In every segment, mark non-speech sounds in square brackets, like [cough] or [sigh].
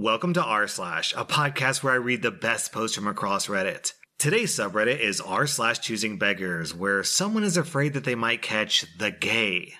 Welcome to r slash, a podcast where I read the best posts from across Reddit. Today's subreddit is r slash choosing beggars, where someone is afraid that they might catch the gay.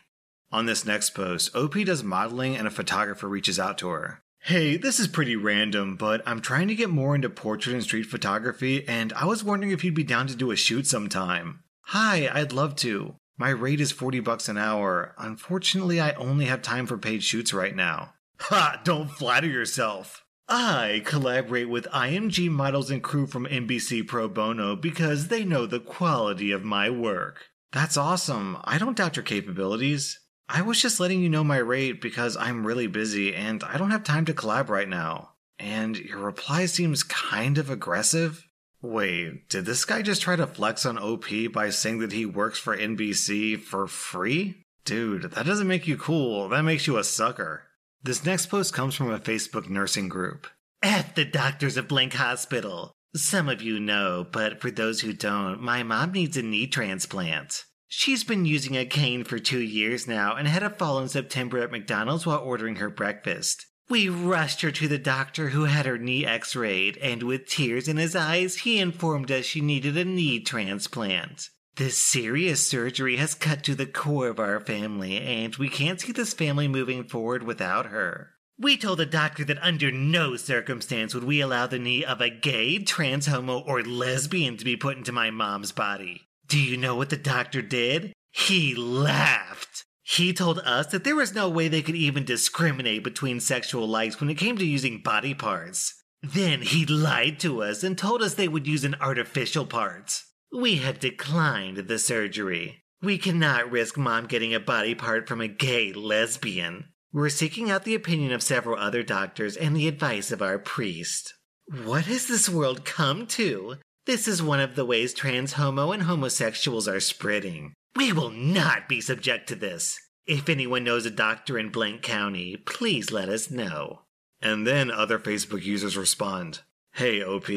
On this next post, OP does modeling and a photographer reaches out to her. Hey, this is pretty random, but I'm trying to get more into portrait and street photography, and I was wondering if you'd be down to do a shoot sometime. Hi, I'd love to. My rate is 40 bucks an hour. Unfortunately, I only have time for paid shoots right now. Ha! Don't flatter yourself. I collaborate with IMG models and crew from NBC Pro Bono because they know the quality of my work. That's awesome. I don't doubt your capabilities. I was just letting you know my rate because I'm really busy and I don't have time to collab right now. And your reply seems kind of aggressive. Wait, did this guy just try to flex on OP by saying that he works for NBC for free? Dude, that doesn't make you cool, that makes you a sucker. This next post comes from a Facebook nursing group. At the doctors of Blank Hospital. Some of you know, but for those who don't, my mom needs a knee transplant. She's been using a cane for two years now and had a fall in September at McDonald's while ordering her breakfast. We rushed her to the doctor who had her knee x rayed, and with tears in his eyes, he informed us she needed a knee transplant. This serious surgery has cut to the core of our family, and we can't see this family moving forward without her. We told the doctor that under no circumstance would we allow the knee of a gay, trans, homo, or lesbian to be put into my mom's body. Do you know what the doctor did? He laughed. He told us that there was no way they could even discriminate between sexual likes when it came to using body parts. Then he lied to us and told us they would use an artificial part. We have declined the surgery. We cannot risk mom getting a body part from a gay lesbian. We're seeking out the opinion of several other doctors and the advice of our priest. What has this world come to? This is one of the ways trans, homo, and homosexuals are spreading. We will not be subject to this. If anyone knows a doctor in Blank County, please let us know. And then other Facebook users respond Hey, OP,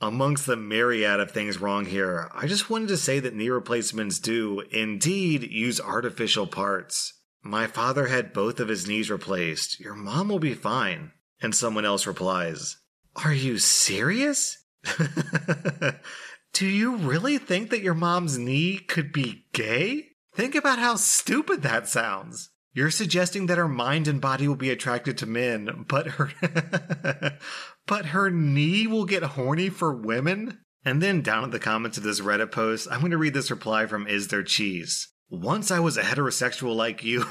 amongst the myriad of things wrong here, I just wanted to say that knee replacements do indeed use artificial parts. My father had both of his knees replaced. Your mom will be fine. And someone else replies, Are you serious? [laughs] Do you really think that your mom's knee could be gay? Think about how stupid that sounds. You're suggesting that her mind and body will be attracted to men, but her [laughs] but her knee will get horny for women? And then down in the comments of this Reddit post, I'm going to read this reply from Is There Cheese. Once I was a heterosexual like you.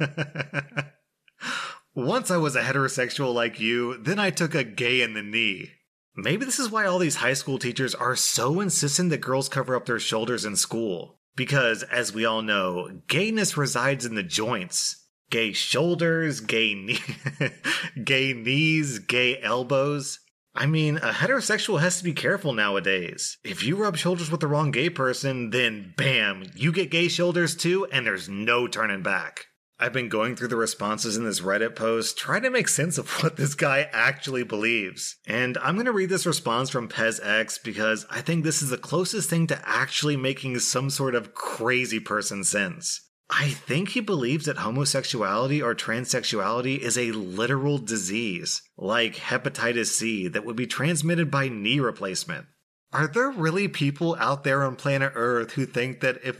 [laughs] Once I was a heterosexual like you, then I took a gay in the knee. Maybe this is why all these high school teachers are so insistent that girls cover up their shoulders in school. Because, as we all know, gayness resides in the joints. Gay shoulders, gay, knee- [laughs] gay knees, gay elbows. I mean, a heterosexual has to be careful nowadays. If you rub shoulders with the wrong gay person, then bam, you get gay shoulders too, and there's no turning back. I've been going through the responses in this Reddit post, trying to make sense of [laughs] what this guy actually believes. And I'm going to read this response from PezX because I think this is the closest thing to actually making some sort of crazy person sense. I think he believes that homosexuality or transsexuality is a literal disease, like hepatitis C, that would be transmitted by knee replacement. Are there really people out there on planet Earth who think that if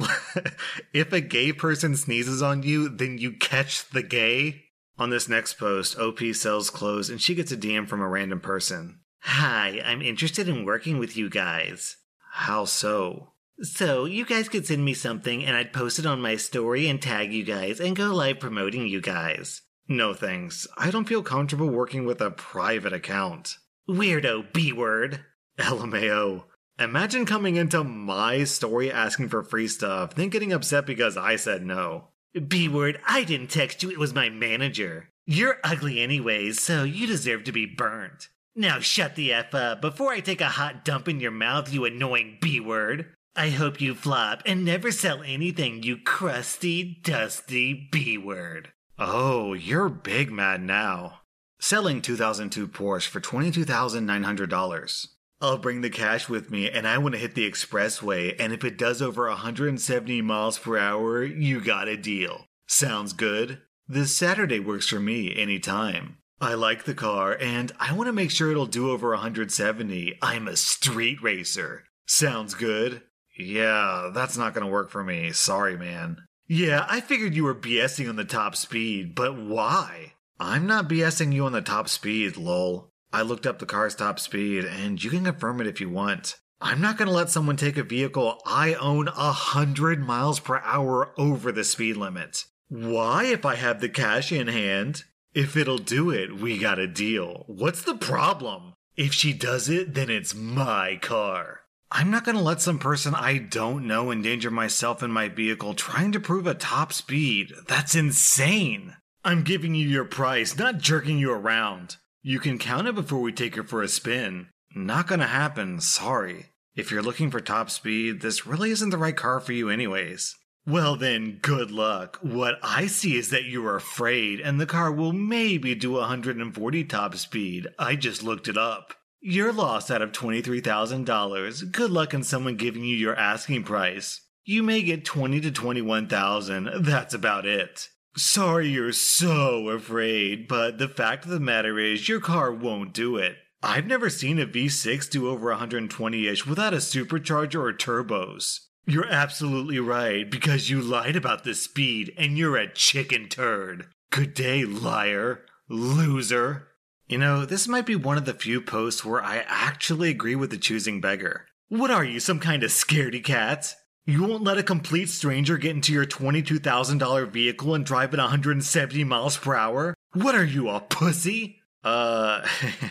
[laughs] if a gay person sneezes on you, then you catch the gay? On this next post, OP sells clothes and she gets a DM from a random person. Hi, I'm interested in working with you guys. How so? So, you guys could send me something and I'd post it on my story and tag you guys and go live promoting you guys. No thanks. I don't feel comfortable working with a private account. Weirdo B word. LMAO. Imagine coming into my story asking for free stuff, then getting upset because I said no. B word, I didn't text you, it was my manager. You're ugly anyways, so you deserve to be burnt. Now shut the F up before I take a hot dump in your mouth, you annoying B word. I hope you flop and never sell anything, you crusty, dusty B word. Oh, you're big mad now. Selling 2002 Porsche for $22,900. I'll bring the cash with me and I want to hit the expressway, and if it does over 170 miles per hour, you got a deal. Sounds good? This Saturday works for me anytime. I like the car, and I want to make sure it'll do over 170. I'm a street racer. Sounds good. Yeah, that's not gonna work for me. Sorry, man. Yeah, I figured you were BSing on the top speed, but why? I'm not BSing you on the top speed, lol. I looked up the car's top speed, and you can confirm it if you want. I'm not gonna let someone take a vehicle I own a hundred miles per hour over the speed limit. Why if I have the cash in hand? If it'll do it, we got a deal. What's the problem? If she does it, then it's my car. I'm not going to let some person I don't know endanger myself and my vehicle trying to prove a top speed. That's insane. I'm giving you your price, not jerking you around. You can count it before we take her for a spin. Not gonna happen, sorry. If you're looking for top speed, this really isn't the right car for you, anyways. Well, then, good luck. What I see is that you're afraid, and the car will maybe do 140 top speed. I just looked it up. You're lost out of $23,000. Good luck in someone giving you your asking price. You may get 20 to 21,000. That's about it. Sorry you're so afraid, but the fact of the matter is your car won't do it. I've never seen a V6 do over 120 ish without a supercharger or turbos. You're absolutely right, because you lied about the speed and you're a chicken turd. Good day, liar. Loser. You know, this might be one of the few posts where I actually agree with the choosing beggar. What are you, some kind of scaredy cat? You won't let a complete stranger get into your $22,000 vehicle and drive at 170 miles per hour? What are you, a pussy? Uh,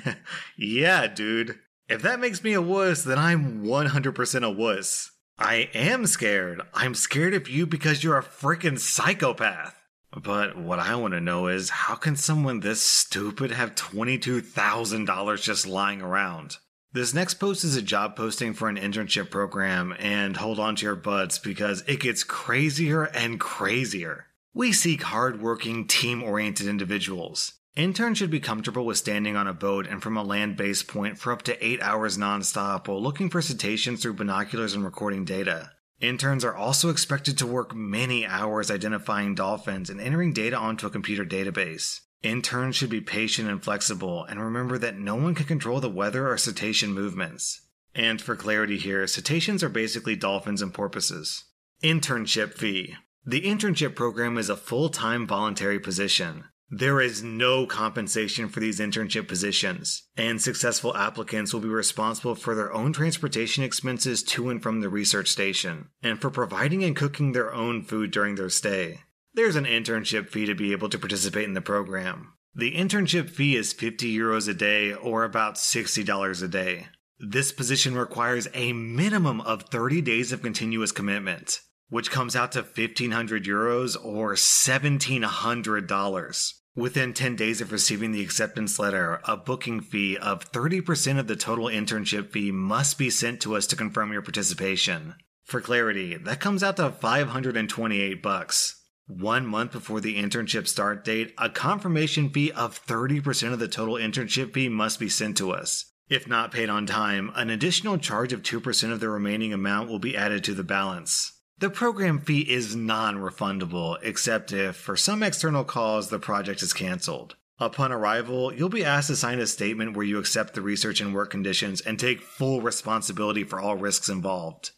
[laughs] yeah, dude. If that makes me a wuss, then I'm 100% a wuss. I am scared. I'm scared of you because you're a freaking psychopath. But what I want to know is how can someone this stupid have $22,000 just lying around? This next post is a job posting for an internship program, and hold on to your butts because it gets crazier and crazier. We seek hardworking, team oriented individuals. Interns should be comfortable with standing on a boat and from a land based point for up to 8 hours nonstop while looking for cetaceans through binoculars and recording data. Interns are also expected to work many hours identifying dolphins and entering data onto a computer database. Interns should be patient and flexible and remember that no one can control the weather or cetacean movements. And for clarity here, cetaceans are basically dolphins and porpoises. Internship fee. The internship program is a full time voluntary position. There is no compensation for these internship positions, and successful applicants will be responsible for their own transportation expenses to and from the research station, and for providing and cooking their own food during their stay. There's an internship fee to be able to participate in the program. The internship fee is 50 euros a day or about $60 a day. This position requires a minimum of 30 days of continuous commitment which comes out to 1500 euros or $1,700. Within 10 days of receiving the acceptance letter, a booking fee of 30% of the total internship fee must be sent to us to confirm your participation. For clarity, that comes out to 528 bucks. One month before the internship start date, a confirmation fee of 30% of the total internship fee must be sent to us. If not paid on time, an additional charge of 2% of the remaining amount will be added to the balance. The program fee is non refundable, except if, for some external cause, the project is cancelled. Upon arrival, you'll be asked to sign a statement where you accept the research and work conditions and take full responsibility for all risks involved.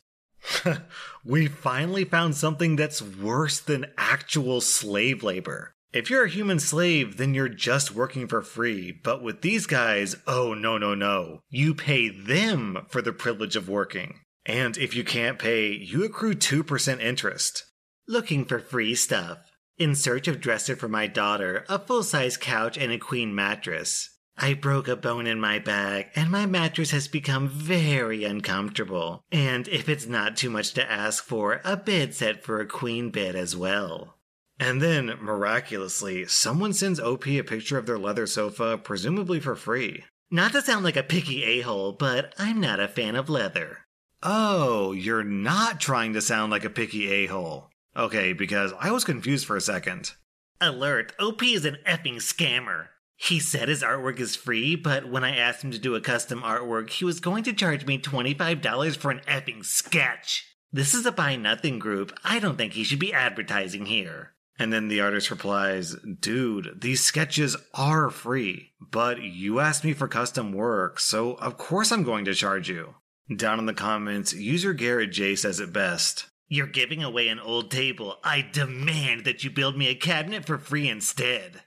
[laughs] we finally found something that's worse than actual slave labor. If you're a human slave, then you're just working for free. But with these guys, oh no, no, no. You pay them for the privilege of working. And if you can't pay, you accrue 2% interest. Looking for free stuff. In search of dresser for my daughter, a full size couch, and a queen mattress. I broke a bone in my back, and my mattress has become very uncomfortable. And if it's not too much to ask for, a bed set for a queen bed as well. And then, miraculously, someone sends OP a picture of their leather sofa, presumably for free. Not to sound like a picky a hole, but I'm not a fan of leather. Oh, you're not trying to sound like a picky a hole. Okay, because I was confused for a second. Alert, OP is an effing scammer. He said his artwork is free, but when I asked him to do a custom artwork, he was going to charge me $25 for an effing sketch. This is a buy nothing group. I don't think he should be advertising here. And then the artist replies, Dude, these sketches are free, but you asked me for custom work, so of course I'm going to charge you. Down in the comments, user Garrett J says it best. You're giving away an old table. I demand that you build me a cabinet for free instead.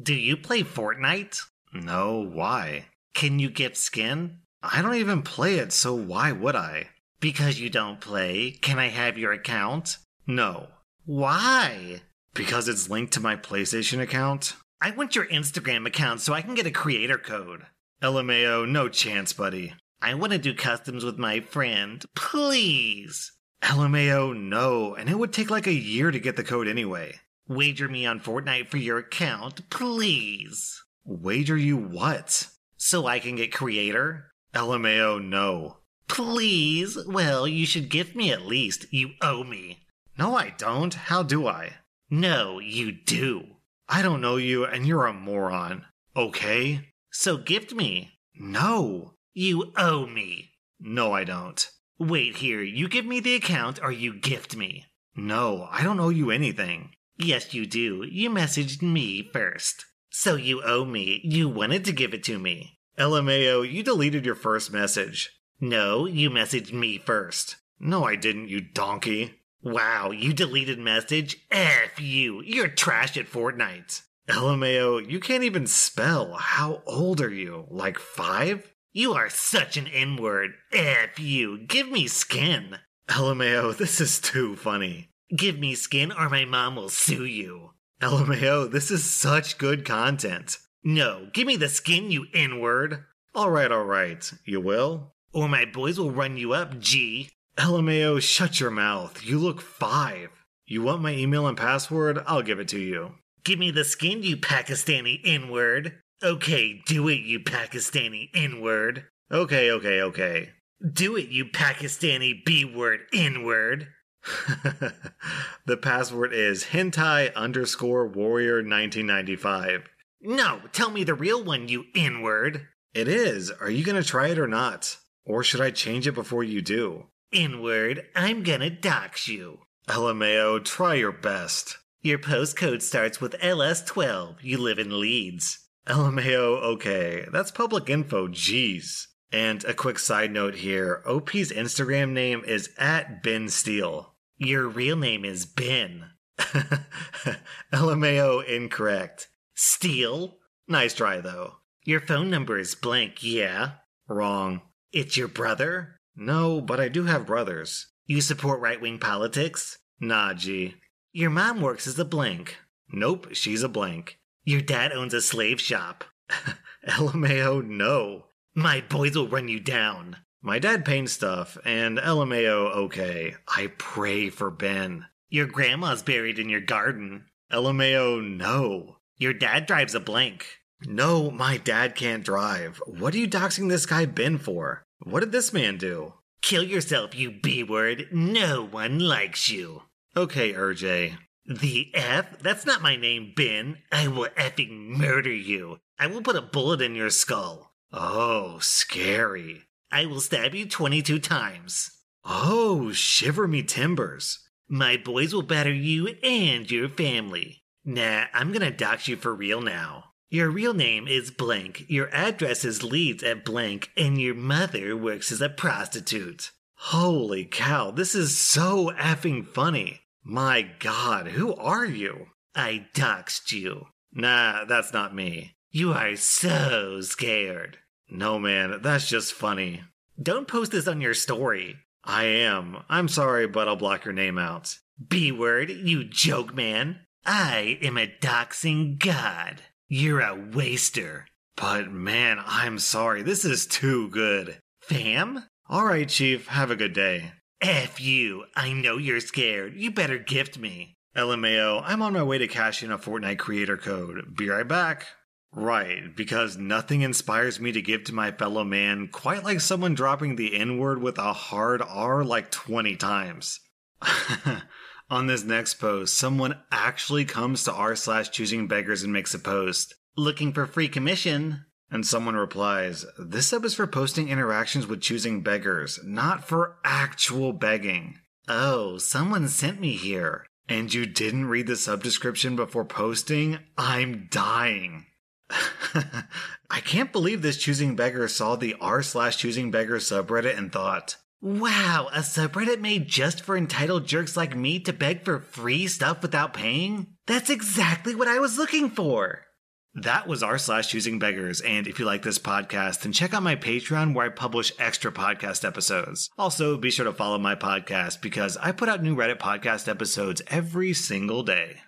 Do you play Fortnite? No, why? Can you gift skin? I don't even play it, so why would I? Because you don't play, can I have your account? No. Why? Because it's linked to my PlayStation account? I want your Instagram account so I can get a creator code. LMAO, no chance, buddy. I want to do customs with my friend. Please. LMAO, no, and it would take like a year to get the code anyway. Wager me on Fortnite for your account, please. Wager you what? So I can get creator? LMAO, no. Please? Well, you should gift me at least. You owe me. No, I don't. How do I? No, you do. I don't know you, and you're a moron. Okay? So gift me. No. You owe me. No, I don't. Wait here, you give me the account or you gift me. No, I don't owe you anything. Yes, you do. You messaged me first. So you owe me. You wanted to give it to me. LMAO, you deleted your first message. No, you messaged me first. No, I didn't, you donkey. Wow, you deleted message? F you. You're trash at Fortnite. LMAO, you can't even spell. How old are you? Like five? You are such an N word. F you. Give me skin. LMAO, this is too funny. Give me skin or my mom will sue you. LMAO, this is such good content. No, give me the skin, you N word. Alright, alright. You will? Or my boys will run you up, G. LMAO, shut your mouth. You look five. You want my email and password? I'll give it to you. Give me the skin, you Pakistani N word. Okay, do it, you Pakistani N word. Okay, okay, okay. Do it, you Pakistani B word N word. [laughs] the password is hentai underscore warrior 1995. No, tell me the real one, you N word. It is. Are you gonna try it or not? Or should I change it before you do? N word, I'm gonna dox you. LMAO, try your best. Your postcode starts with LS12. You live in Leeds. LMAO, okay, that's public info, jeez. And a quick side note here OP's Instagram name is at Ben Steele. Your real name is Ben. [laughs] LMAO incorrect. Steele? Nice try though. Your phone number is blank, yeah? Wrong. It's your brother? No, but I do have brothers. You support right wing politics? Nah, G. Your mom works as a blank. Nope, she's a blank. Your dad owns a slave shop. [laughs] LMAO, no. My boys will run you down. My dad paints stuff, and LMAO, okay. I pray for Ben. Your grandma's buried in your garden. LMAO, no. Your dad drives a blank. No, my dad can't drive. What are you doxing this guy Ben for? What did this man do? Kill yourself, you B word. No one likes you. Okay, RJ. The F? That's not my name, Ben. I will effing murder you. I will put a bullet in your skull. Oh, scary. I will stab you 22 times. Oh, shiver me timbers. My boys will batter you and your family. Nah, I'm gonna dox you for real now. Your real name is blank, your address is Leeds at blank, and your mother works as a prostitute. Holy cow, this is so effing funny. My god, who are you? I doxed you. Nah, that's not me. You are so scared. No, man, that's just funny. Don't post this on your story. I am. I'm sorry, but I'll block your name out. B word, you joke man. I am a doxing god. You're a waster. But man, I'm sorry. This is too good. Fam? Alright, Chief. Have a good day. F you. I know you're scared. You better gift me. LMAO, I'm on my way to cash in a Fortnite creator code. Be right back. Right, because nothing inspires me to give to my fellow man quite like someone dropping the N word with a hard R like 20 times. [laughs] on this next post, someone actually comes to r slash choosing beggars and makes a post. Looking for free commission? And someone replies, This sub is for posting interactions with choosing beggars, not for actual begging. Oh, someone sent me here. And you didn't read the sub description before posting? I'm dying. [laughs] I can't believe this choosing beggar saw the r slash choosing beggar subreddit and thought, wow, a subreddit made just for entitled jerks like me to beg for free stuff without paying? That's exactly what I was looking for. That was r slash choosing beggars. And if you like this podcast, then check out my Patreon where I publish extra podcast episodes. Also, be sure to follow my podcast because I put out new Reddit podcast episodes every single day.